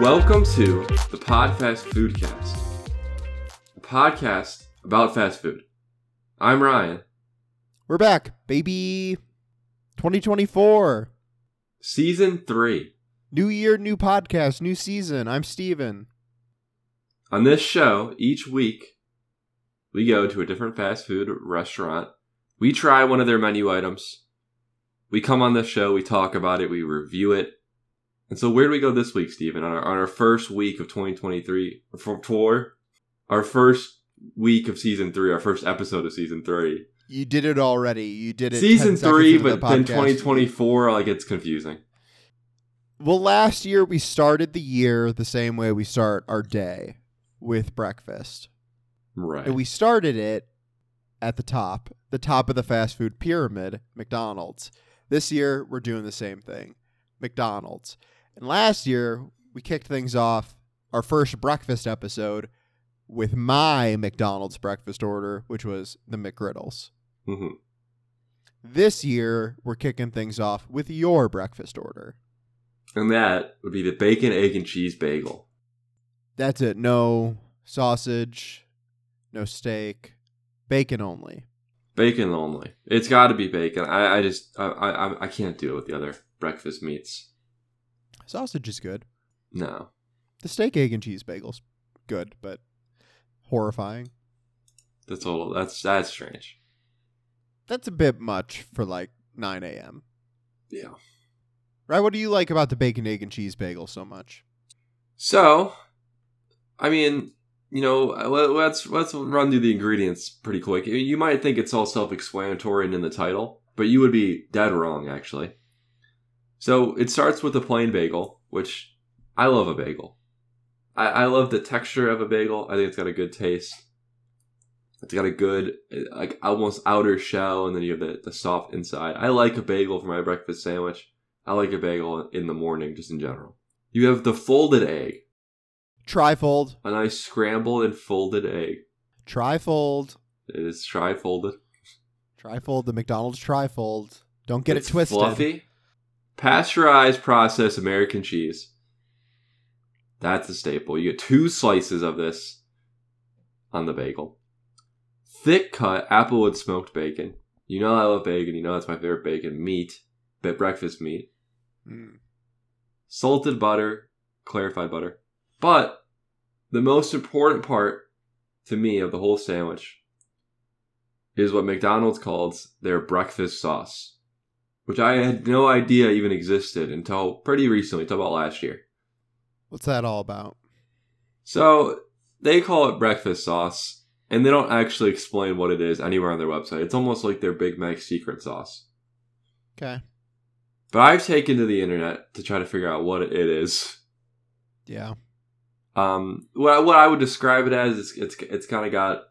Welcome to the Podfast Foodcast, a podcast about fast food. I'm Ryan. We're back, baby. 2024. Season 3. New year, new podcast, new season. I'm Steven. On this show, each week, we go to a different fast food restaurant. We try one of their menu items. We come on the show, we talk about it, we review it. And so, where do we go this week, Steven? On our, on our first week of 2023, for tour, our first week of season three, our first episode of season three. You did it already. You did it. Season three, into the but then podcast. 2024, like it's confusing. Well, last year we started the year the same way we start our day with breakfast. Right. And we started it at the top, the top of the fast food pyramid, McDonald's. This year we're doing the same thing, McDonald's. And last year we kicked things off our first breakfast episode with my McDonald's breakfast order, which was the McGriddles. hmm This year we're kicking things off with your breakfast order. And that would be the bacon, egg, and cheese bagel. That's it. No sausage, no steak, bacon only. Bacon only. It's got to be bacon. I, I just I, I I can't do it with the other breakfast meats. Sausage is good. No. The steak, egg, and cheese bagels, good, but horrifying. That's a little. That's that's strange. That's a bit much for like 9 a.m. Yeah. Right? What do you like about the bacon, egg, and cheese bagel so much? So, I mean, you know, uh, let- let's let's run through the ingredients pretty quick. You might think it's all self-explanatory and in the title, but you would be dead wrong actually. So it starts with a plain bagel, which I love a bagel. I, I love the texture of a bagel. I think it's got a good taste. It's got a good, like almost outer shell, and then you have the, the soft inside. I like a bagel for my breakfast sandwich. I like a bagel in the morning, just in general. You have the folded egg, Trifold. a nice scrambled and folded egg. Trifold. It is tri-folded. Trifold, the McDonald's trifold. Don't get It's it twisted. Fluffy, pasteurized processed American cheese. That's a staple. You get two slices of this on the bagel. Thick cut applewood smoked bacon. You know I love bacon. You know that's my favorite bacon. Meat, but breakfast meat. Mm. salted butter, clarified butter. But the most important part to me of the whole sandwich is what McDonald's calls their breakfast sauce, which I had no idea even existed until pretty recently, until about last year. What's that all about? So they call it breakfast sauce, and they don't actually explain what it is anywhere on their website. It's almost like their Big Mac secret sauce. Okay. But I've taken to the internet to try to figure out what it is. Yeah. Um, what I, what I would describe it as is it's it's kind of got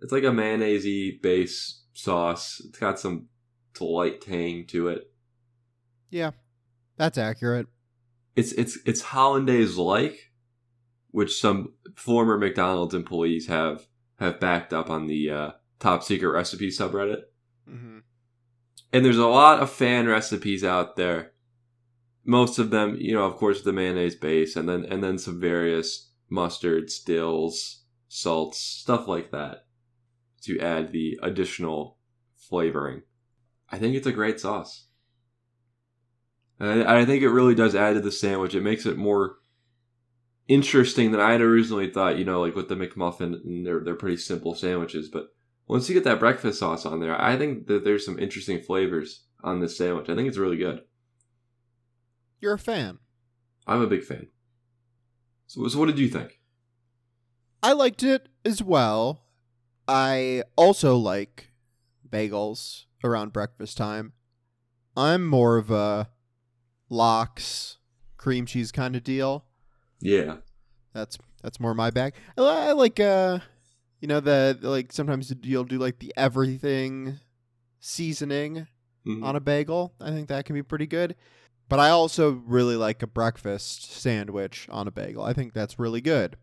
it's like a mayonnaise base sauce. It's got some light tang to it. Yeah. That's accurate. It's it's it's hollandaise like, which some former McDonald's employees have have backed up on the uh, top secret recipe subreddit. Mm-hmm. And there's a lot of fan recipes out there. Most of them, you know, of course, the mayonnaise base, and then and then some various mustards, dills, salts, stuff like that, to add the additional flavoring. I think it's a great sauce. And I, I think it really does add to the sandwich. It makes it more interesting than I had originally thought. You know, like with the McMuffin, and they're they're pretty simple sandwiches, but once you get that breakfast sauce on there, I think that there's some interesting flavors on this sandwich. I think it's really good. You're a fan. I'm a big fan. So, so what did you think? I liked it as well. I also like bagels around breakfast time. I'm more of a lox cream cheese kind of deal. Yeah, That's that's more my bag. I, I like uh you know the like sometimes you'll do like the everything seasoning Mhm. on a bagel. I think that can be pretty good. But I also really like a breakfast sandwich on a bagel. I think that's really good.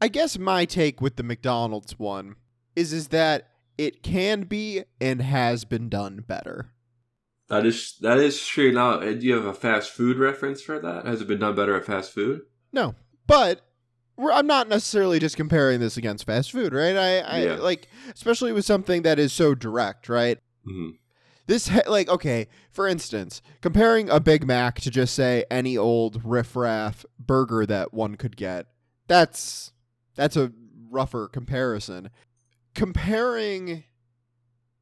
I guess my take with the McDonald's one is is that it can be and has been done better. that is that is true. Now, uh, do you have a fast food reference for that? Has it been done better at fast food? No, but I'm not necessarily just comparing this against fast food, right? I, I Yeah. like, especially with something that is so direct, right? hmm This like okay, for instance, comparing a Big Mac to just say any old riffraff burger that one could get. That's that's a rougher comparison. Comparing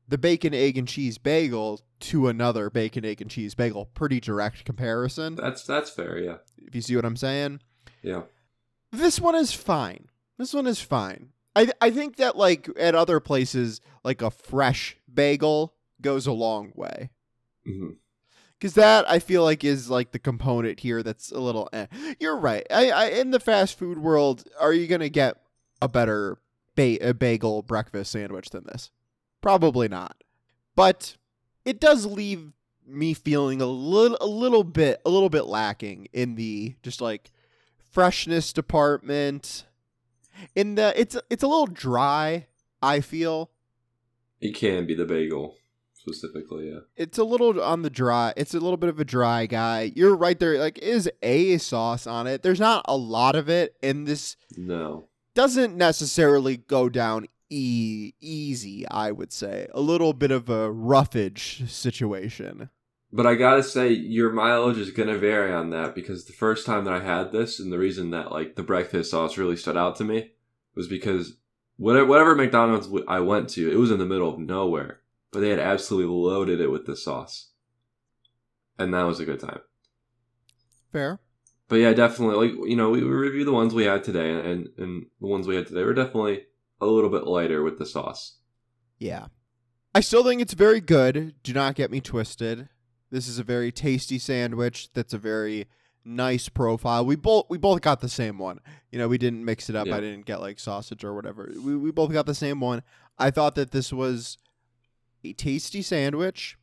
the bacon, egg, and cheese bagel to another bacon, egg, and cheese bagel, pretty direct comparison. That's that's fair. Yeah. If you see what I'm saying. Yeah. This one is fine. This one is fine. I I think that like at other places, like a fresh bagel goes a long way. hmm Because that I feel like is like the component here that's a little. Eh. You're right. I, I in the fast food world, are you gonna get a better ba- a bagel breakfast sandwich than this? Probably not. But it does leave me feeling a little a little bit a little bit lacking in the just like freshness department. In the it's it's a little dry. I feel It can be the bagel specifically. Yeah. it's a little on the dry. It's a little bit of a dry guy. You're right there. Like, is a sauce on it? There's not a lot of it, in this No. Doesn't necessarily go down e- easy. I would say a little bit of a roughage situation. But I gotta say, your mileage is gonna vary on that because the first time that I had this, and the reason that like the breakfast sauce really stood out to me, was because whatever, whatever McDonald's w- I went to, it was in the middle of nowhere, but they had absolutely loaded it with the sauce, and that was a good time. Fair. But yeah, definitely, like you know, we review the ones we had today, and and the ones we had today were definitely a little bit lighter with the sauce. Yeah. I still think it's very good. Do not get me twisted. This is a very tasty sandwich that's a very nice profile. We both we both got the same one. You know, we didn't mix it up. Yeah. I didn't get like sausage or whatever. We we both got the same one. I thought that this was a tasty sandwich.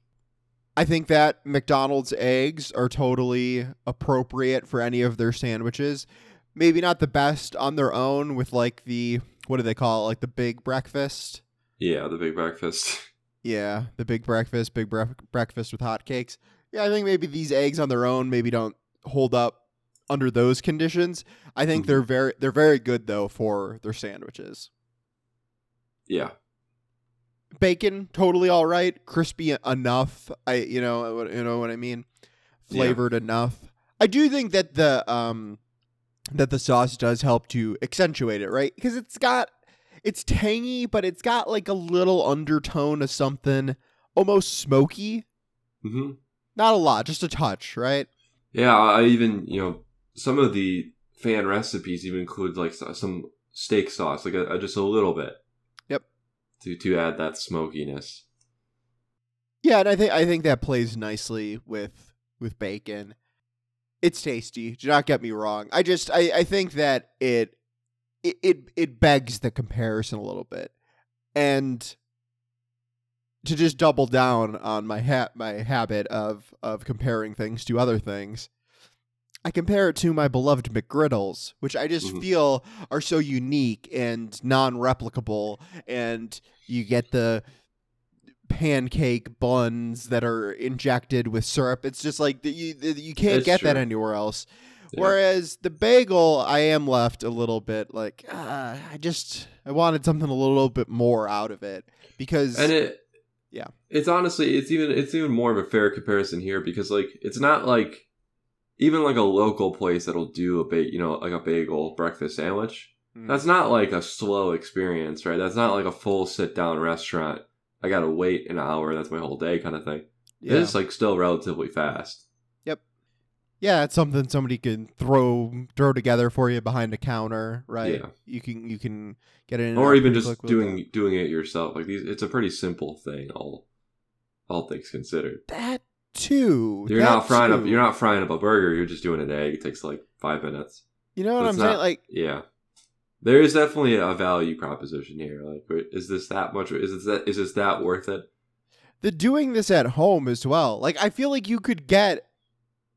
I think that McDonald's eggs are totally appropriate for any of their sandwiches. Maybe not the best on their own with like the what do they call it? Like the big breakfast. Yeah, the big breakfast. Yeah, the big breakfast, big breakfast with hotcakes. Yeah, I think maybe these eggs on their own maybe don't hold up under those conditions. I think Mhm. they're very they're very good though for their sandwiches. yeah, Bacon totally all right, crispy enough. I you know you know what I mean, Yeah. flavored enough. I do think that the um that the sauce does help to accentuate it, right? Because it's got it's tangy, but it's got like a little undertone of something almost smoky. hmm Not a lot, just a touch, right? Yeah, I even you know some of the fan recipes even include like some steak sauce, like a, a- just a little bit. To to add that smokiness. Yeah, and I think I think that plays nicely with with bacon. It's tasty. Do not get me wrong. I just I, I think that it, it it it begs the comparison a little bit, and to just double down on my ha- my habit of of comparing things to other things. I compare it to my beloved McGriddles, which I just Mhm. feel are so unique and non-replicable, and you get the pancake buns that are injected with syrup. It's just like you you can't It's get that anywhere else. Yeah. Whereas the bagel, I am left a little bit like ah, I just I wanted something a little bit more out of it because and it Yeah. it's honestly it's even it's even more of a fair comparison here because like it's not like even like a local place that'll do a ba- you know like a bagel breakfast sandwich Mm. that's not like a slow experience right that's not like a full sit down restaurant i gotta wait an hour that's my whole day kind of thing yeah. it's like still relatively fast Yep. yeah, it's something somebody can throw throw together for you behind a counter, right? Yeah. You can you can get it in or even just doing doing it yourself like these it's a pretty simple thing all all things considered that too. you're that not frying up you're not frying up a burger you're just doing an egg it takes like five minutes You know what I'm it's saying? not- Like Yeah, there is definitely a value proposition here. Like, is this that much? Is this that? Is this that worth it? the doing this at home as well. Like I feel like you could get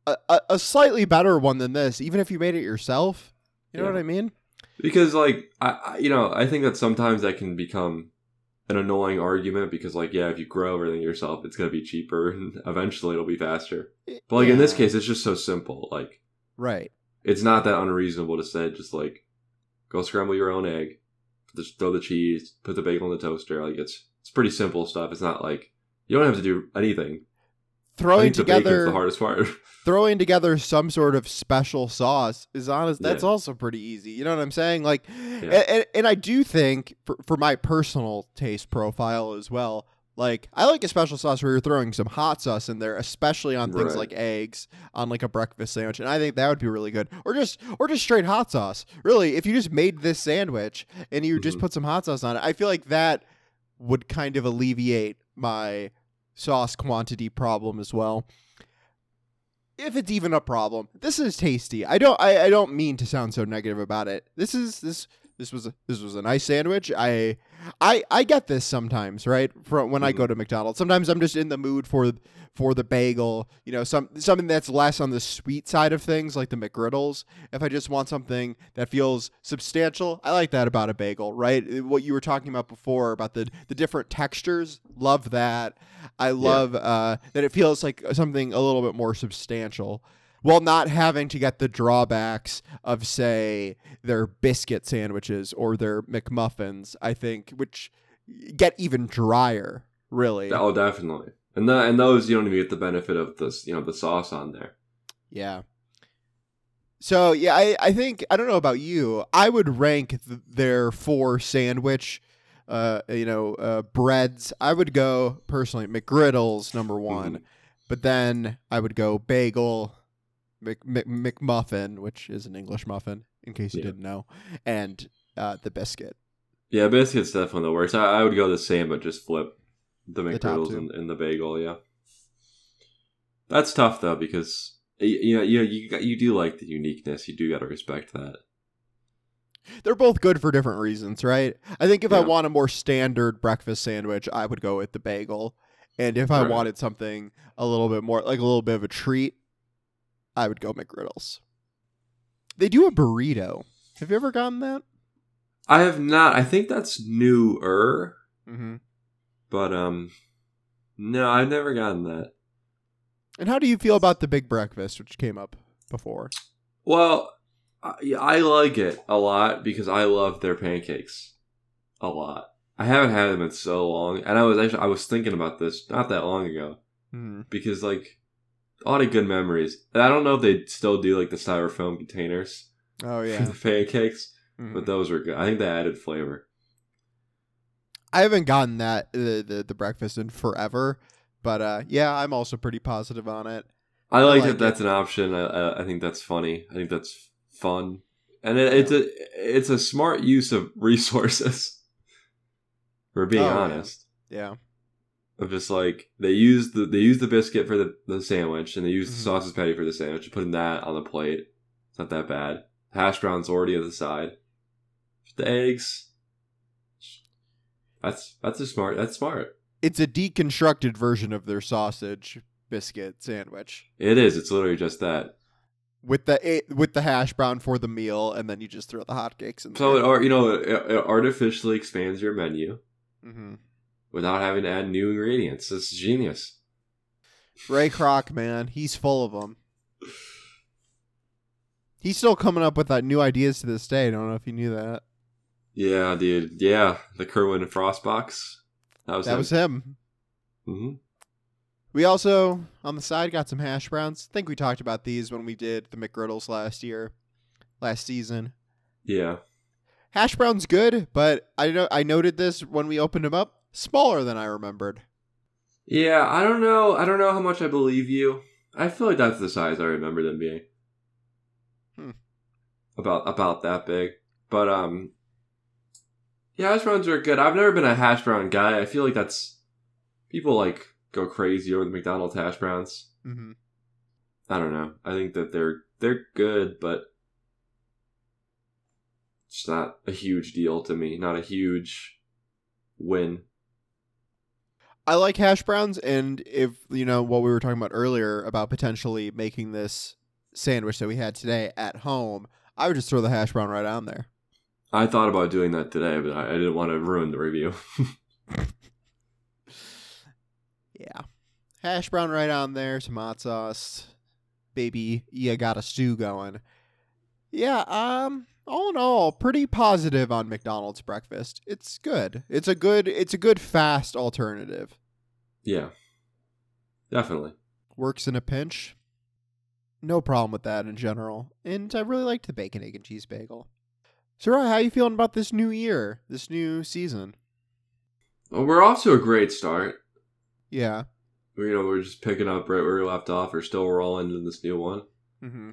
a, a, a slightly better one than this, even if you made it yourself. You know Yeah. what I mean? Because, like, I, I, you know, I think that sometimes that can become an annoying argument because, like, yeah, if you grow everything yourself, it's gonna be cheaper and eventually it'll be faster. But like in this case, it's just so simple. Like, Right. it's not that unreasonable to say just like go scramble your own egg, just throw the cheese, put the bagel in the toaster. Like it's it's pretty simple stuff. It's not like you don't have to do anything. Throwing think the bacon's together the hardest part. throwing together some sort of special sauce is honest that's Yeah. also pretty easy you know what i'm saying like Yeah. and, and, i do think for, for my personal taste profile as well like i like a special sauce where you're throwing some hot sauce in there especially on things Right. like eggs on like a breakfast sandwich and i think that would be really good or just or just straight hot sauce really if you just made this sandwich and you just Mhm. put some hot sauce on it i feel like that would kind of alleviate my sauce quantity problem as well if it's even a problem. This is tasty. I don't I, I don't mean to sound so negative about it. This is this this was a, this was a nice sandwich. I I I get this sometimes, right? From when I go to McDonald's. Sometimes I'm just in the mood for for the bagel, you know, some something that's less on the sweet side of things like the McGriddles. If I just want something that feels substantial, I like that about a bagel, right? What you were talking about before about the the different textures, love that. I love uh, that it feels like something a little bit more substantial while not having to get the drawbacks of, say, their biscuit sandwiches or their McMuffins, I think, which get even drier, really. oh, definitely. And the, and those you don't even get the benefit of this, you know, the sauce on there. Yeah. So, yeah, I, I think, I don't know about you, I would rank th- their four sandwich. Uh, you know, uh, breads. I would go personally McGriddles number one, Mhm. but then I would go bagel, Mc, Mc, McMuffin, which is an English muffin, in case you Yeah. didn't know, and uh, the biscuit. Yeah, biscuit's definitely the worst. I, I would go the same, but just flip the McGriddles and, and the bagel. Yeah, that's tough though because you know you you got- you do like the uniqueness. You do got to respect that. They're both good for different reasons, right? I think if I want a more standard breakfast sandwich, I would go with the bagel. And if I Right. wanted something a little bit more, like a little bit of a treat, I would go McGriddles. They do a burrito. Have you ever gotten that? I have not. I think that's newer, Mm-hmm. but um, no, I've never gotten that. And how do you feel about the big breakfast, which came up before? Well, I, I like it a lot because I love their pancakes a lot. I haven't had them in so long, and I was actually I was thinking about this not that long ago Mm. because like a lot of good memories. And I don't know if they still do like the styrofoam containers Oh for yeah. the pancakes, Mhm. but those were good. I think they added flavor. I haven't gotten that the, the the breakfast in forever, but uh, yeah, I'm also pretty positive on it. I like, like that that's an option. I, I, I think that's funny. I think that's fun, and it, it's a it's a smart use of resources. For being Oh, yeah. honest, Yeah. Of just like they use the they use the biscuit for the, the sandwich, and they use Mhm. the sausage patty for the sandwich. Putting that on the plate, it's not that bad. Hash browns already on the side. The eggs. That's that's a smart. That's smart. It's a deconstructed version of their sausage biscuit sandwich It is. It's literally just that. with the with the hash brown for the meal, and then you just throw the hotcakes in. So it, there. ar- you know, it, it artificially expands your menu. Mhm. Without having to add new ingredients. It's genius. Ray Kroc, man, he's full of them. He's still coming up with that new ideas to this day. I don't know if you knew that. Yeah, dude. Yeah, the Kerwin Frost box. That was that him. was him. hmm We also on the side got some hash browns. I think we talked about these when we did the McGriddles last year, last season. Yeah, Hash browns good, but I know I noted this when we opened them up, smaller than I remembered. yeah. I don't know. I don't know how much I believe you. I feel like that's the size I remember them being. Hmm. About about that big, but um, yeah, hash browns are good. I've never been a hash brown guy. I feel like that's people like go crazy over the McDonald's hash browns. hmm I don't know. I think that they're they're good, but it's not a huge deal to me. Not a huge win. I like hash browns, and if you know what we were talking about earlier about potentially making this sandwich that we had today at home, I would just throw the hash brown right on there. I thought about doing that today, but I, I didn't want to ruin the review. Yeah, hash brown right on there, tomato sauce, baby. You got a stew going. Yeah, um all in all, pretty positive on McDonald's breakfast. It's good. It's a good it's a good fast alternative. Yeah. Definitely. Works in a pinch. No problem with that in general. And I really liked the bacon, egg, and cheese bagel. So, Ryan, how you feeling about this new year, this new season? Well, we're off to a great start. Yeah. You know, we're just picking up right where we left off. We're still rolling into this new one. Mm-hmm.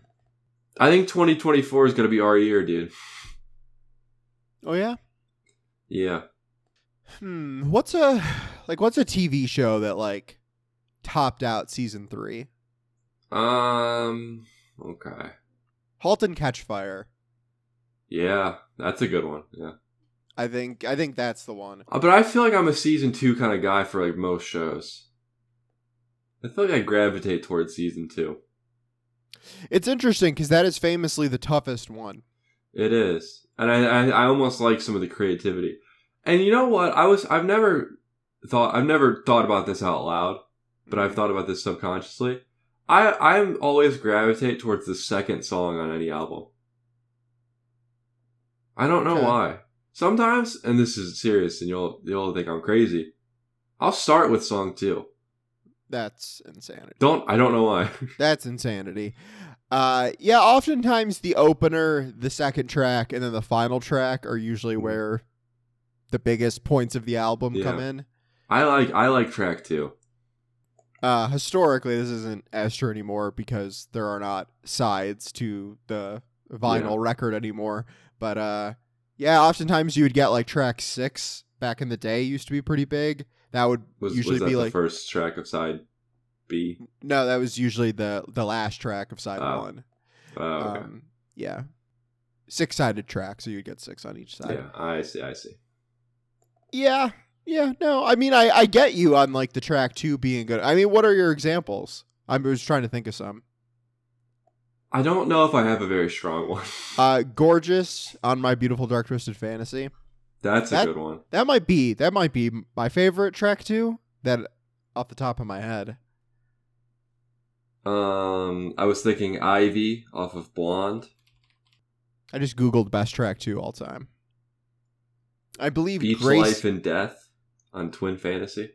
I think 2024 is going to be our year, dude. Oh yeah. Yeah. Hmm. What's a like? What's a TV show that like topped out season three? Um. Okay. *Halt and Catch Fire*. Yeah, that's a good one. Yeah. I think I think that's the one. Uh, but I feel like I'm a season two kind of guy for like most shows. I feel like I gravitate towards season two. It's interesting because that is famously the toughest one. It is, and I, I I almost like some of the creativity. And you know what? I was I've never thought I've never thought about this out loud, but I've thought about this subconsciously. I I'm always gravitate towards the second song on any album. I don't know Okay. why. Sometimes, and this is serious, and you'll you'll think I'm crazy. I'll start with song two. That's insanity. Don't I don't know why. That's insanity. Uh, yeah, oftentimes the opener, the second track, and then the final track are usually Mhm. where the biggest points of the album come Yeah. in. I like I like track two. Uh, historically, this isn't as true anymore because there are not sides to the vinyl record anymore. But uh, yeah, oftentimes you would get like track six back in the day used to be pretty big. That would Was usually was be the like first track of side B? no, that was usually the the last track of side Oh, one. Oh, okay. Um, yeah, six sided track, so you'd get six on each side. yeah, I see. I see. Yeah, yeah. No, I mean, I I get you on like the track two being good. I mean, what are your examples? I was trying to think of some. I don't know if I have a very strong one. Uh, gorgeous on my beautiful dark twisted fantasy. That's a good one. That might be that might be my favorite track too. That off the top of my head. Um, I was thinking Ivy off of Blonde. I just googled best track two all time. I believe Beach Grace. Life and Death on Twin Fantasy.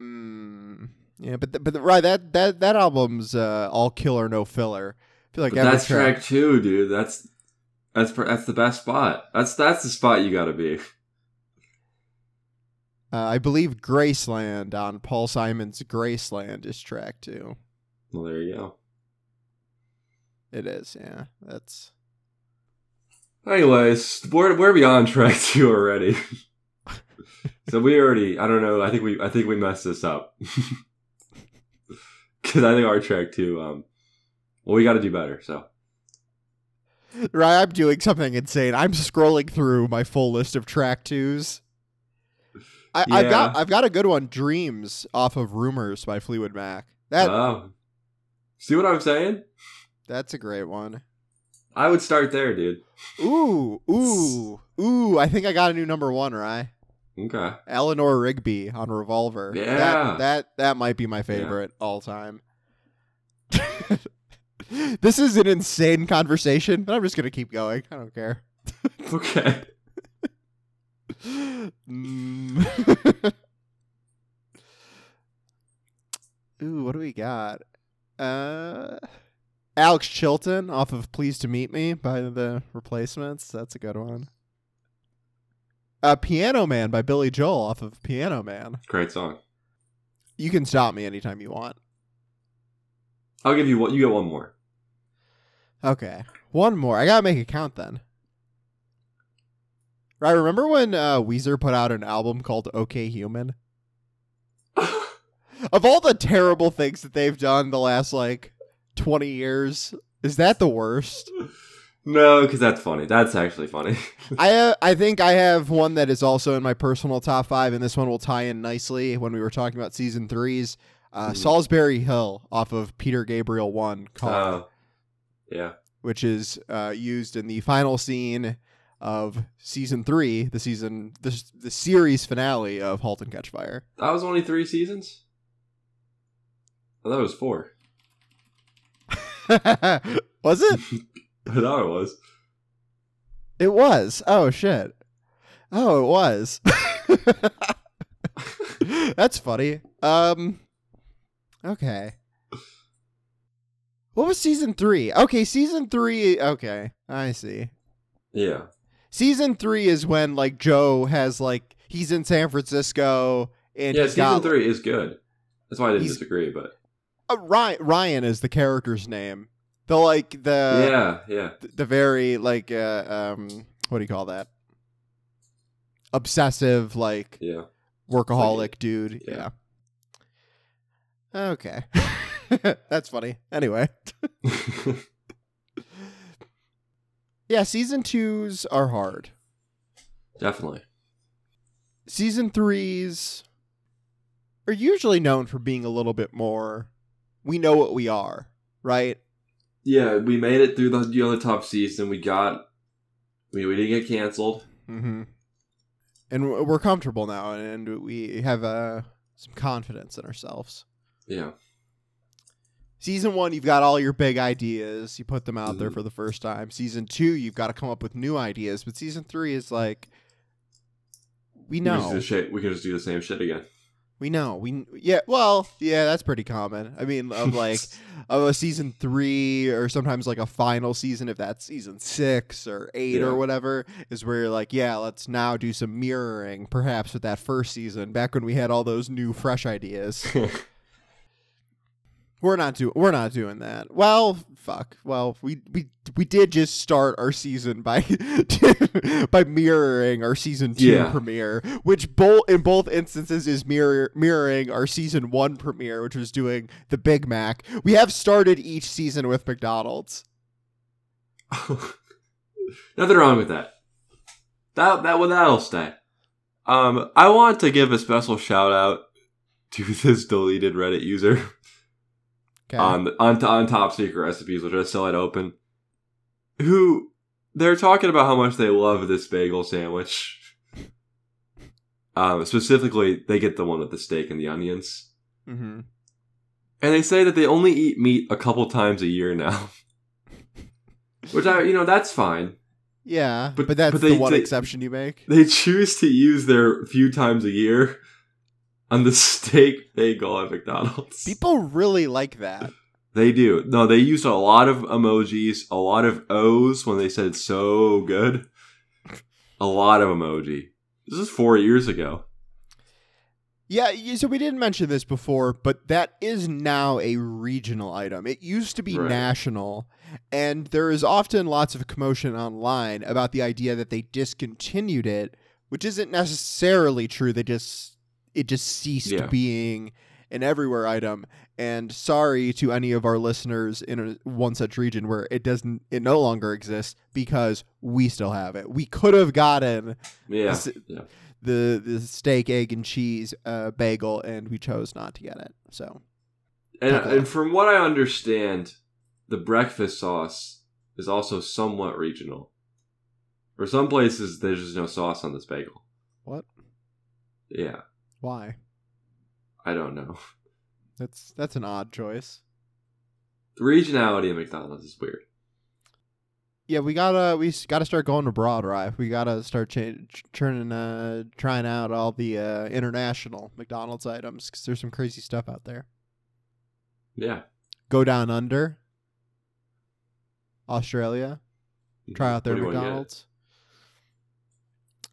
Mm, yeah, but but the, right that that that album's uh, all killer no filler. I feel like that's track two, dude. That's that's that's the best spot. That's that's the spot you got to be. Uh, I believe Graceland on Paul Simon's Graceland is track two. Well, there you go. It is, yeah. That's Anyways, we're we're beyond track two already. So we already, I don't know. I think we I think we messed this up because I think our track two. Um, well, we got to do better. So right. I'm doing something insane. I'm scrolling through my full list of track twos. I, I've got I've got a good one. Dreams off of Rumours by Fleetwood Mac. That oh, see what I'm saying? that's a great one. I would start there, dude. Ooh, ooh, ooh! I think I got a new number one, right? Okay. Eleanor Rigby on Revolver. Yeah. That that, that might be my favorite all time. this is an insane conversation, but I'm just gonna keep going. I don't care. Okay. Mm. Ooh, what do we got? Uh Alex Chilton off of Pleased to Meet Me by the replacements. That's a good one. Uh Piano Man by Billy Joel off of Piano Man. Great song. You can stop me anytime you want. I'll give you one. You get one more. Okay. One more. I gotta make it count then. Right, remember when uh, Weezer put out an album called OK Human? Of all the terrible things that they've done the last like 20 years, is that the worst? no, because that's funny. That's actually funny. I uh, I think I have one that is also in my personal top 5 and this one will tie in nicely when we were talking about season 3's uh, Mhm. Solsbury Hill off of Peter Gabriel 1 called Oh, yeah. which is uh, used in the final scene of season three, the season the the series finale of *Halt and Catch Fire*. That was only three seasons. I thought it was four. was it? I thought it was. It was. Oh shit. Oh, it was. That's funny. Um Okay. What was season 3? Okay, season 3. Okay. I see. Yeah. Season 3 is when like Joe has like he's in San Francisco and yeah, season got three is good. That's why I didn't disagree, but uh, Ryan, Ryan is the character's name. The like the yeah, yeah. the very like uh, um what do you call that? Obsessive like Yeah. workaholic dude. yeah. Yeah. Okay. That's funny. Anyway. Yeah, season twos are hard. Definitely. Season threes are usually known for being a little bit more we know what we are, right? Yeah, we made it through the you know the tough season. We got we, we didn't get canceled. Mm-hmm. And we're comfortable now, and we have uh, some confidence in ourselves. Yeah. Season one, you've got all your big ideas. You put them out there Mhm. for the first time. Season two, you've got to come up with new ideas. But season three is like, we We can, just know, we can just do the same shit again. We know, we yeah. Well, yeah, that's pretty common. I mean, of like of a season three or sometimes like a final season, if that's season six or eight Yeah. or whatever, is where you're like, yeah, let's now do some mirroring, perhaps with that first season, back when we had all those new, fresh ideas. We're not doing. We're not doing that. Well, fuck. Well, we we we did just start our season by by mirroring our season two Yeah. premiere, which both in both instances is mirror mirroring our season one premiere, which was doing the Big Mac. We have started each season with McDonald's. Nothing wrong with that. That that well, that'll stay. Um, I want to give a special shout out to this deleted Reddit user Okay. on on on top secret recipes, which I still had open. Who they're talking about how much they love this bagel sandwich. Um, specifically, they get the one with the steak and the onions, mm-hmm. and they say that they only eat meat a couple times a year now. Which I, you know, that's fine. Yeah, but, But- that's but the one they- exception you make. They choose to use their few times a year on the steak bagel at McDonald's. People really like that. They do. No, they used a lot of emojis, a lot of O's when they said so good. A lot of emoji. This is four years ago. Yeah, so we didn't mention this before, but that is now a regional item. It used to be Right. national, and there is often lots of commotion online about the idea that they discontinued it, which isn't necessarily true. They just it just ceased Yeah. being an everywhere item. And sorry to any of our listeners in a, one such region where it doesn't it no longer exists because we still have it. We could have gotten Yeah. This- yeah. the the steak, egg, and cheese uh, bagel, and we chose not to get it. So And, Okay. and from what I understand, the breakfast sauce is also somewhat regional. For some places, there's just no sauce on this bagel. what? Yeah. Why? I don't know. That's that's an odd choice. The regionality of McDonald's is weird. Yeah, we gotta we gotta start going abroad, right? We gotta start ch- churning, uh, trying out all the uh, international McDonald's items because there's some crazy stuff out there. Yeah. Go down under, Australia. Try out their What do you wanna get? McDonald's.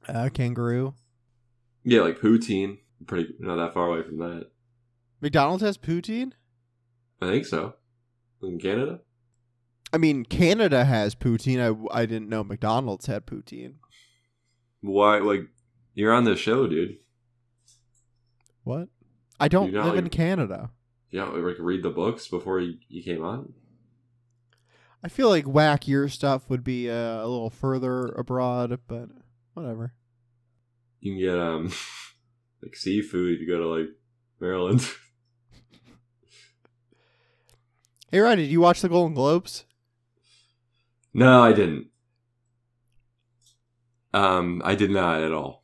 Uh, kangaroo. Yeah, like poutine. Pretty not that far away from that. McDonald's has poutine. I think so. In Canada? I mean, Canada has poutine. I, I didn't know McDonald's had poutine. Why? Like, you're on this show, dude. What? I don't live in Canada. Yeah, like read the books before you, you came on. I feel like wackier stuff would be uh, a little further abroad, but whatever. You can get um like seafood. You go to like Maryland. Hey, Ryan, did you watch the Golden Globes? no, I didn't. Um, I did not at all.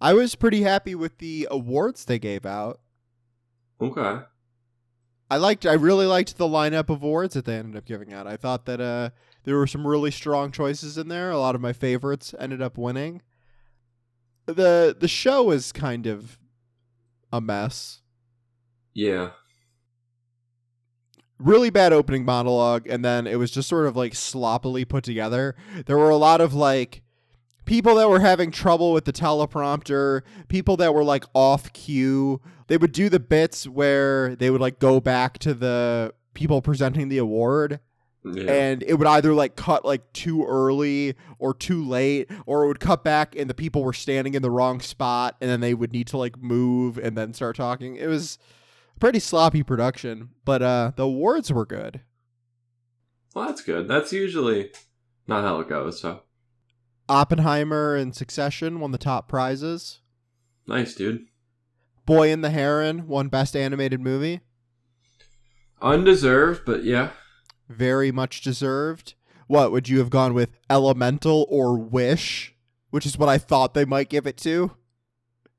I was pretty happy with the awards they gave out. Okay. I liked. I really liked the lineup of awards that they ended up giving out. I thought that uh, there were some really strong choices in there. A lot of my favorites ended up winning. The The show is kind of a mess. Yeah. Really bad opening monologue, and then it was just sort of like sloppily put together. There were a lot of like people that were having trouble with the teleprompter, people that were like off cue. They would do the bits where they would like go back to the people presenting the award Yeah. and it would either like cut like too early or too late or it would cut back and the people were standing in the wrong spot and then they would need to like move and then start talking. It was a pretty sloppy production, but uh the awards were good. well, that's good. That's usually not how it goes. So Oppenheimer and Succession won the top prizes. nice, dude. Boy and the Heron won Best Animated Movie. Undeserved, but yeah. Very much deserved. What would you have gone with? Elemental or Wish? Which is what I thought they might give it to.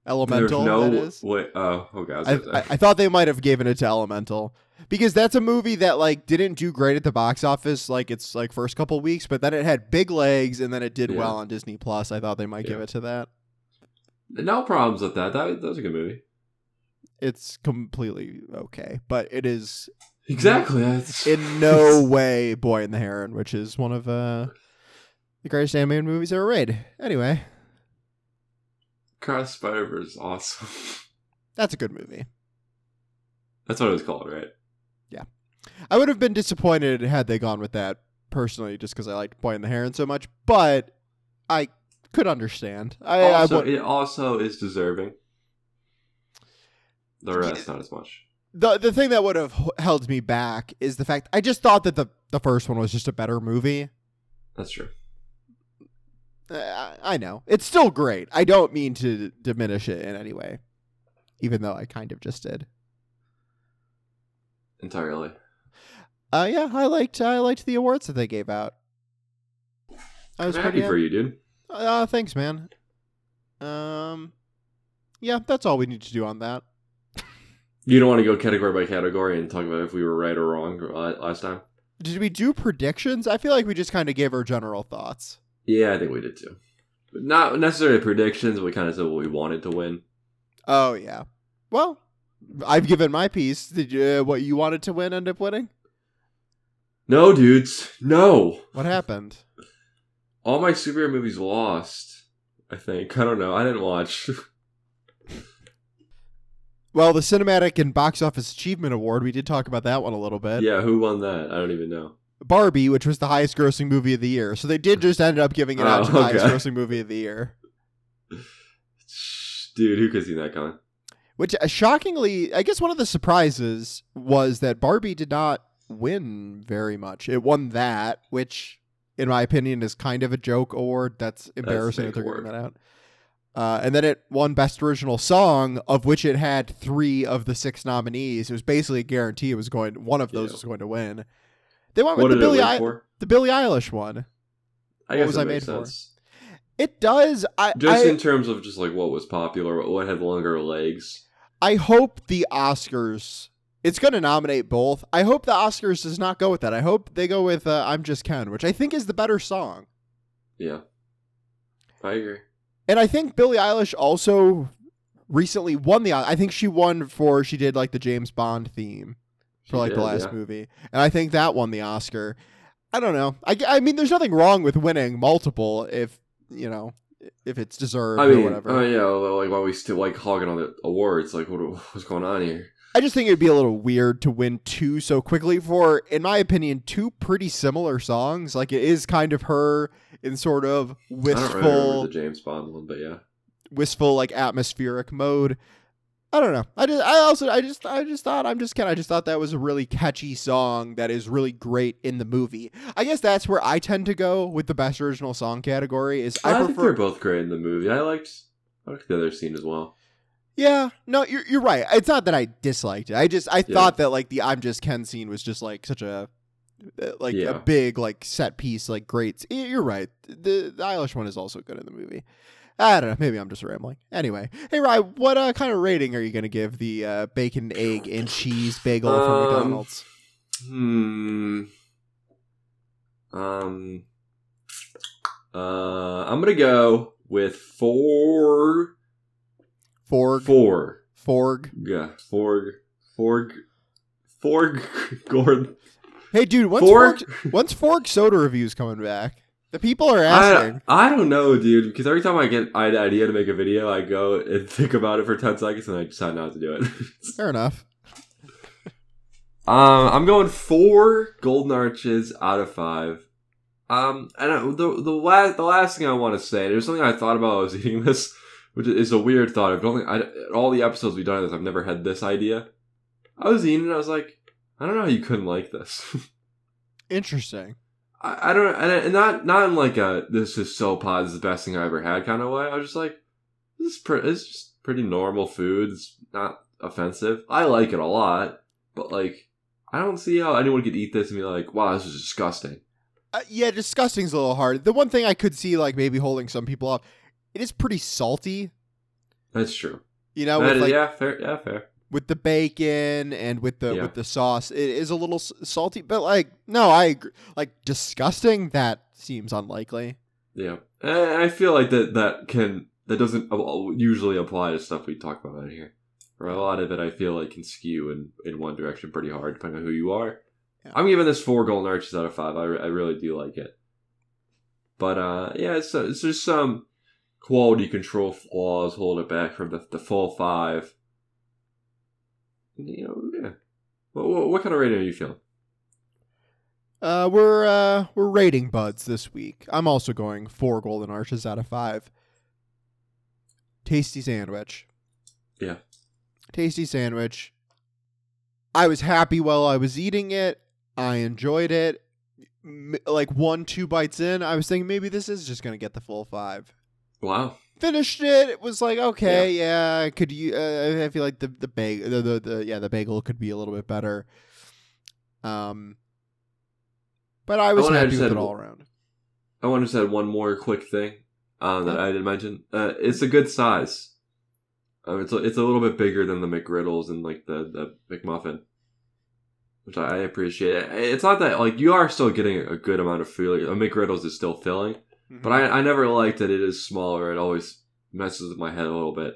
Elemental, There's no that is. way. Oh, okay. I, I, I, thought they might have given it to Elemental because that's a movie that like didn't do great at the box office like its like first couple weeks, but then it had big legs and then it did Yeah. well on Disney Plus. I thought they might give it to that. no problems with that. That, that was a good movie. It's completely okay, but it is Exactly. In no way Boy and the Heron, which is one of uh the greatest animated movies ever made. Anyway, Cross Spider Verse is awesome. that's a good movie. That's what it was called, right? Yeah. I would have been disappointed had they gone with that personally, just because I liked Boy and the Heron so much. But I could understand. I, I also, would- it also is deserving. The rest, not as much. The the thing that would have held me back is the fact I just thought that the the first one was just a better movie. That's true. Uh, I, I know it's still great. I don't mean to diminish it in any way, even though I kind of just did. Entirely. Uh, yeah, I liked I liked the awards that they gave out. I was I'm pretty happy for you, dude. Uh, thanks, man. Um, yeah, that's all we need to do on that. You don't want to go category by category and talk about if we were right or wrong uh, last time? Did we do predictions? I feel like we just kind of gave our general thoughts. Yeah, I think we did too. But not necessarily predictions. We kind of said what we wanted to win. Oh yeah. Well, I've given my piece. Did you uh, what you wanted to win end up winning? No, dudes. No. What happened? All my superhero movies lost. I think. I don't know. I didn't watch. Well, the Cinematic and Box Office Achievement Award, we did talk about that one a little bit. yeah, who won that? I don't even know. Barbie, which was the highest grossing movie of the year. So they did just end up giving it out Oh, to the highest grossing movie of the year. Dude, who could see that coming? Which uh, shockingly, I guess one of the surprises was that Barbie did not win very much. It won that, which, in my opinion, is kind of a joke award. That's embarrassing that they're giving that out. Uh, and then it won Best Original Song, of which it had three of the six nominees. It was basically a guarantee it was going. One of those Yeah. was going to win. They went What with the Billy I- for? the Billie Eilish one. I what guess was that I makes made for? sense. It does. I Just I, in terms of just like what was popular, what- what had longer legs. I hope the Oscars. It's going to nominate both. I hope the Oscars does not go with that. I hope they go with uh, "I'm Just Ken," which I think is the better song. Yeah, I agree. And I think Billie Eilish also recently won the. I think she won for she did like the James Bond theme for She like the last yeah. movie, and I think that won the Oscar. I don't know. I, I mean, there's nothing wrong with winning multiple if you know if it's deserved I or whatever. oh yeah, like why we still like hogging on the awards? Like, what what's going on here? I just think it'd be a little weird to win two so quickly for, in my opinion, two pretty similar songs. Like it is kind of her in sort of I don't remember wistful, the James Bond one, but yeah, wistful like atmospheric mode. I don't know. I just, I also, I just, I just thought, I'm just kind of, I just thought that was a really catchy song that is really great in the movie. I guess that's where I tend to go with the best original song category. Is I, I, think prefer they're both great in the movie. I liked, I liked the other scene as well. Yeah, no, you're you're right. It's not that I disliked it. I just I Yeah. thought that like the I'm just Ken scene was just like such a uh, like a big like set piece like great. You're right. The the Eilish one is also good in the movie. I don't know. Maybe I'm just rambling. Anyway, hey Rye, what uh, kind of rating are you gonna give the uh, bacon, egg, and cheese bagel from Um, McDonald's? Hmm. Um. Uh, I'm gonna go with four. Forg, Four. Forg. Yeah, Forg. Forg. Forg. Gordon. Hey, dude, when's Forg. Forg, when's Forg soda reviews coming back? The people are I, asking. I don't know, dude. Because every time I get an idea to make a video, I go and think about it for ten seconds, and I decide not to do it. Fair enough. Um, I'm going four golden arches out of five. Um, and I, the the last the last thing I want to say, there's something I thought about while I was eating this, which is a weird thought. I've only I, all the episodes we've done of this, I've never had this idea. I was eating it, I was like, I don't know how you couldn't like this. Interesting. I, I don't, and and not not in like a this is so pod, this is the best thing I ever had kind of way. I was just like, this is pre- it's just pretty normal food. It's not offensive. I like it a lot, but like, I don't see how anyone could eat this and be like, wow, this is disgusting. Uh, yeah, disgusting's a little hard. The one thing I could see, like maybe holding some people off, it is pretty salty. That's true. You know, That with is- like yeah, fair. Yeah, fair. with the bacon and with the Yeah. with the sauce, it is a little salty. But like, no, I agree. Like disgusting, that seems unlikely. Yeah, I feel like that that can that doesn't usually apply to stuff we talk about out here. For a lot of it, I feel like can skew in in one direction pretty hard depending on who you are. Yeah. I'm giving this four golden arches out of five. I, I really do like it, but uh, yeah, it's it's just some quality control flaws hold it back from the the full five. You know, yeah. What, what, what kind of rating are you feeling? Uh, we're uh we're rating buds this week. I'm also going four golden arches out of five. Tasty sandwich. Yeah. Tasty sandwich. I was happy while I was eating it. I enjoyed it. M- like one, two bites in, I was thinking maybe this is just gonna get the full five. Wow. Finished it. It was like okay, yeah. could you? Uh, I feel like the the bagel, the, the the yeah, the bagel could be a little bit better. Um, but I was wanna happy with it all around. I want to say one more quick thing um, that I didn't mention. Uh, it's a good size. Um, it's a, it's a little bit bigger than the McGriddles and like the the McMuffin, which I, I appreciate. It's not that like you are still getting a good amount of food. Like, a McGriddles is still filling, but I, I never liked that it is smaller. It always messes with my head a little bit.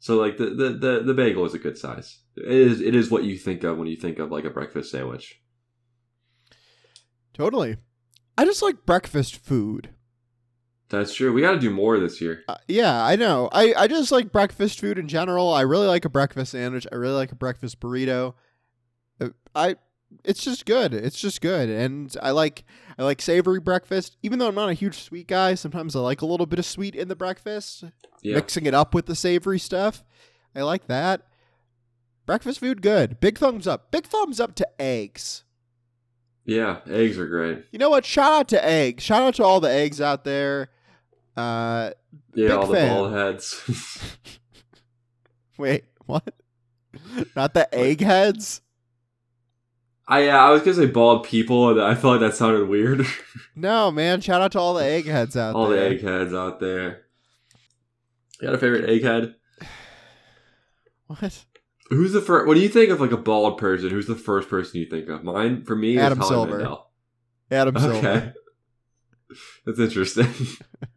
So like the, the, the, the bagel is a good size. It is it is what you think of when you think of like a breakfast sandwich. totally. I just like breakfast food. That's true. We got to do more this year. Uh, yeah, I know. I, I just like breakfast food in general. I really like a breakfast sandwich. I really like a breakfast burrito. Uh, I it's just good. It's just good. And I like I like savory breakfast. Even though I'm not a huge sweet guy, sometimes I like a little bit of sweet in the breakfast, Yeah. mixing it up with the savory stuff. I like that. Breakfast food good. Big thumbs up. Big thumbs up to eggs. Yeah, eggs are great. You know what? Shout out to eggs. Shout out to all the eggs out there. Uh Yeah, all fan. the bald heads. Wait, what? Not the eggheads? I yeah, I was gonna say bald people, and I felt like that sounded weird. No, man. Shout out to all the eggheads out all there. All the eggheads out there. You got a favorite egghead? What? Who's the first? What do you think of like a bald person? Who's the first person you think of? Mine for me Adam is Silver. Mandel. Adam Silver. Okay, that's interesting.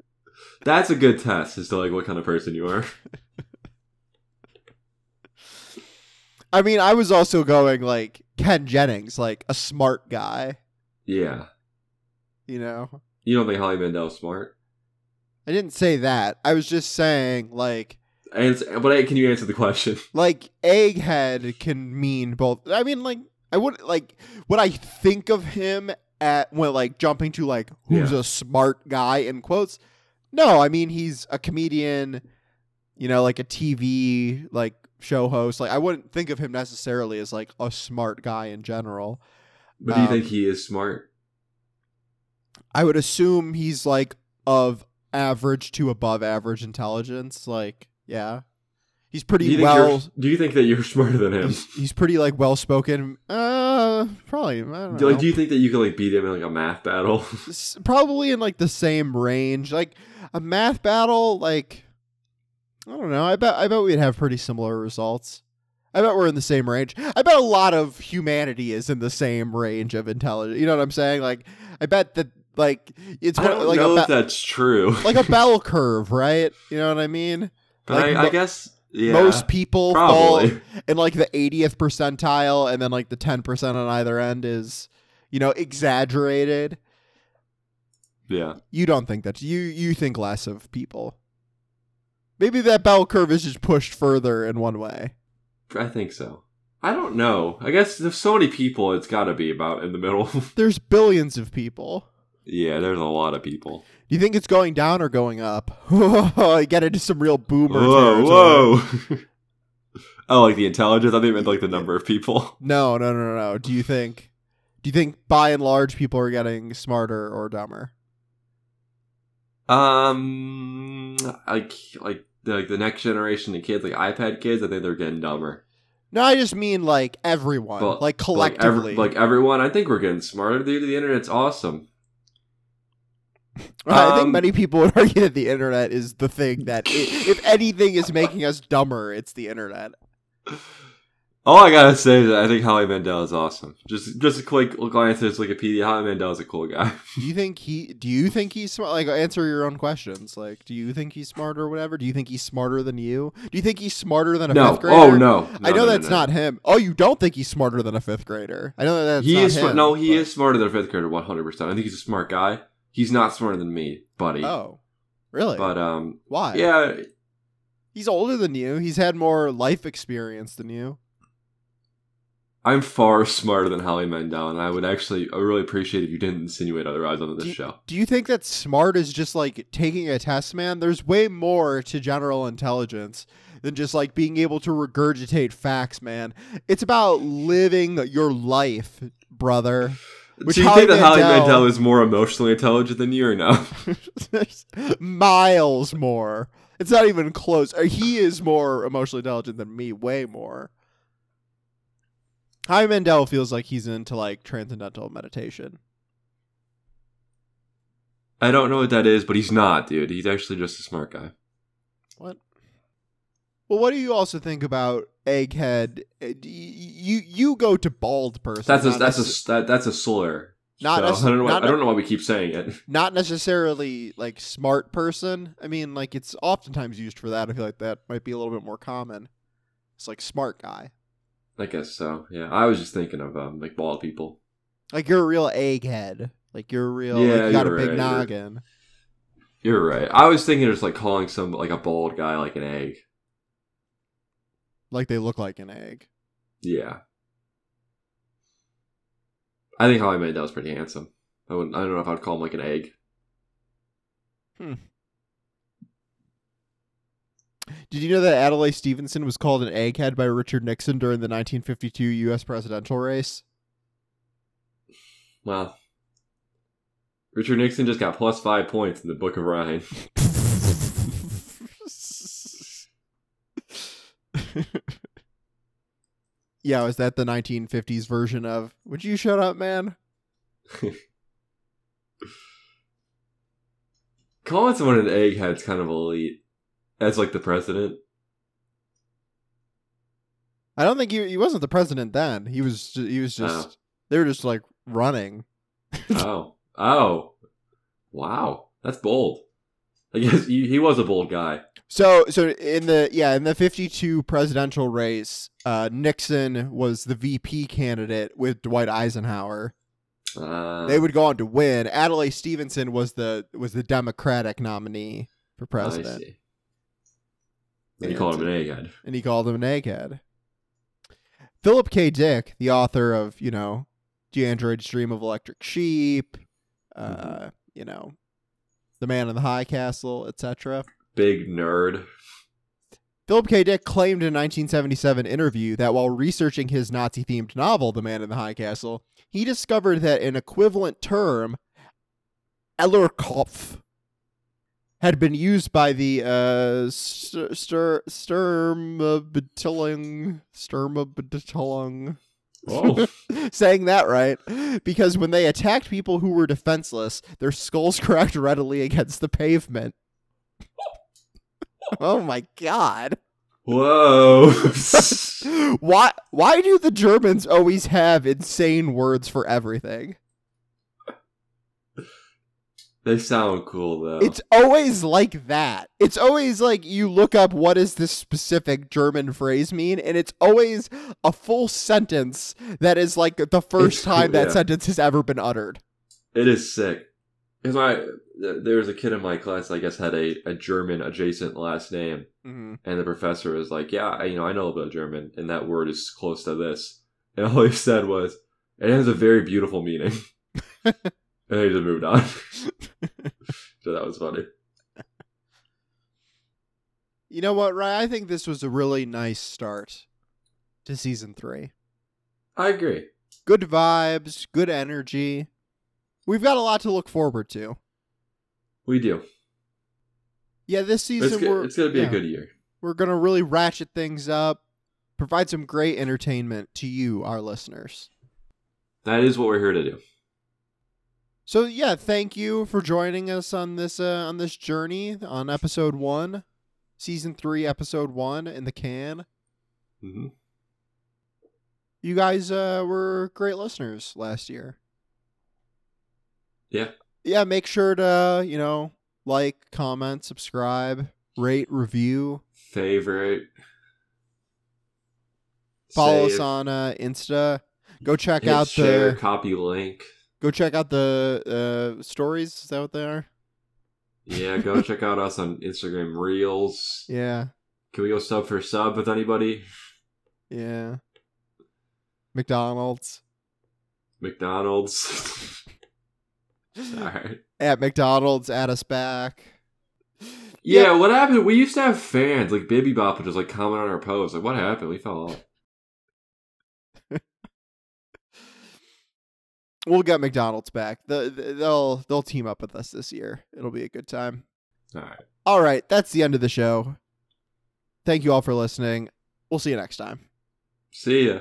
that's a good test as to like what kind of person you are. I mean, I was also going like Ken Jennings, like a smart guy, Yeah, you know? you don't think Howie Mandel's smart? I didn't say that. I was just saying like And but can you answer the question? like egghead can mean both. I mean, like I would like what I think of him at when like jumping to like who's Yeah. a smart guy in quotes. No, I mean he's a comedian, you know, like a TV like show host. Like I wouldn't think of him necessarily as like a smart guy in general. But do you Um, think he is smart? I would assume he's like of average to above average intelligence. Like, yeah, he's pretty think well. do you think that you're smarter than him? He's, he's pretty like well spoken. Uh, probably. I don't Do, know. like, do you think that you could like beat him in like a math battle? Probably in like the same range. Like, a math battle, like I don't know. I bet I bet we'd have pretty similar results. I bet we're in the same range. I bet a lot of humanity is in the same range of intelligence. You know what I'm saying? Like, I bet that like it's I don't like know a if that's true. like a bell curve, right? You know what I mean? but like I, I guess yeah, Most people probably. fall in like the 80th percentile, and then like the 10% on either end is, you know, exaggerated. Yeah. You don't think that you you think less of people. Maybe that bell curve is just pushed further in one way. I think so. I don't know. I guess there's so many people, it's got to be about in the middle. There's billions of people. yeah, there's a lot of people. Do you think it's going down or going up? I get into some real boomer Whoa, territory. whoa. oh, like the intelligence? I think it meant like the number of people. No, no, no, no. Do you think? Do you think by and large people are getting smarter or dumber? Um, like like the, like the next generation of kids, like iPad kids, I think they're getting dumber. No, I just mean like everyone, But- like But, Like, collectively. like everyone, I think we're getting smarter. Dude, the internet's awesome. I think um, many people would argue that the internet is the thing that, i if anything, is making us dumber. It's the internet. All I gotta say is that I think Howie Mandel is awesome. Just just a quick glance at his Wikipedia. Howie Mandel is a cool guy. Do you think he? Do you think he's smart? Like, answer your own questions. Like, do you think he's smart or whatever? Do you think he's smarter than you? Do you think he's smarter than a no, fifth grader? oh no, I know no, that's no. not him. Oh, you don't think he's smarter than a fifth grader? I know that that's he not is him, no, he but- is smarter than a fifth grader, one hundred percent. I think he's a smart guy. He's not smarter than me, buddy. Oh, really? But um, Why? yeah, he's older than you. He's had more life experience than you. I'm far smarter than Howie Mandel, and I would actually, I really appreciate if you didn't insinuate otherwise on this Do show. Do you think that smart is just like taking a test, man? There's way more to general intelligence than just like being able to regurgitate facts, man. It's about living your life, brother. Which Do you Howie think that Mandel- Mandel is more emotionally intelligent than you, or no? Miles more. It's not even close. Uh, He is more emotionally intelligent than me, way more. Howie Mandel feels like he's into like transcendental meditation. I don't know what that is, but he's not, dude. He's actually just a smart guy. What? Well, what do you also think about egghead? Uh, You you go to bald person. That's a that's necess- a that, that's a slur. Not So, necess- I don't know. Why, not I don't know why we keep saying it. not necessarily like smart person. I mean, like it's oftentimes used for that. I feel like that might be a little bit more common. It's like smart guy. I guess so. Yeah, I was just thinking of um, like bald people. Like you're a real egghead. Like you're a real. Yeah, like you got a you're big right, you're- noggin. You're right. I was thinking just like calling some like a bald guy like an egg. Like they look like an egg. Yeah. I think Howie Mandel's pretty handsome. I wouldn't. I don't know if I'd call him like an egg. Did you know that Adlai Stevenson was called an egghead by Richard Nixon during the 1952 U.S. presidential race? Wow. Richard Nixon just got plus five points in the Book of Ryan. yeah, was that the 1950s version of "Would you shut up, man"? Calling someone an egghead's kind of elite. As like the president. I don't think he he wasn't the president then. He was ju- he was just Oh. they were just like running. oh. Oh. Wow. That's bold. I guess he, he was a bold guy. So so in the yeah in the 52 presidential race, uh, Nixon was the VP candidate with Dwight Eisenhower. Uh, they would go on to win. Adlai Stevenson was the was the Democratic nominee for I president, see. Then he called him an egghead. and he called him an egghead. Philip K. Dick, the author of you know, Do Androids Dream of Electric Sheep, uh, Mm-hmm. you know, The Man in the High Castle, etc. Big nerd. Philip K. Dick claimed in a 1977 interview that while researching his Nazi themed novel, The Man in the High Castle, he discovered that an equivalent term, Eierkopf, had been used by the uh, Stur- Stur- Sturmabteilung. Sturmabteilung. Saying that right because when they attacked people who were defenseless their skulls cracked readily against the pavement oh my god. Whoa. Why why do the Germans always have insane words for everything? They sound cool though. It's always like that. It's always like you look up what does this specific German phrase mean, and it's always a full sentence that is like the first time cool, that yeah. sentence has ever been uttered. It is sick. Because my there was a kid in my class, I guess, had a, a German adjacent last name, Mm-hmm. and the professor was like, "Yeah, I, you know, I know about German, and that word is close to this." And all he said was, "It has a very beautiful meaning," and then he just moved on. so that was funny. You know what, Ryan? I think this was a really nice start to season three. I agree. Good vibes, good energy. We've got a lot to look forward to. We do. Yeah, this It's, season go- we're it's gonna be yeah, a good year. we're gonna really ratchet things up, provide some great entertainment to you, our listeners. That is what we're here to do. So yeah, thank you for joining us on this uh, on this journey on episode one, season three, episode one in the can. hmm You guys uh, were great listeners last year. Yeah. Yeah, make sure to you know like, comment, subscribe, rate, review. Favorite. Follow us on uh, Insta. Go check hit out share, the copy link. Go check out the uh, stories. Is that what they are? Yeah, go check out us on Instagram Reels. Yeah, Can we go sub for sub with anybody? yeah. McDonald's McDonald's. Alright. at McDonald's. Add us back. Yeah, what happened? We used to have fans like Baby Bop would just like comment on our posts. Like, what happened? We fell off. We'll get McDonald's back. The, the- they'll they'll team up with us this year. It'll be a good time. All right. All right, that's the end of the show. Thank you all for listening. We'll see you next time. See ya.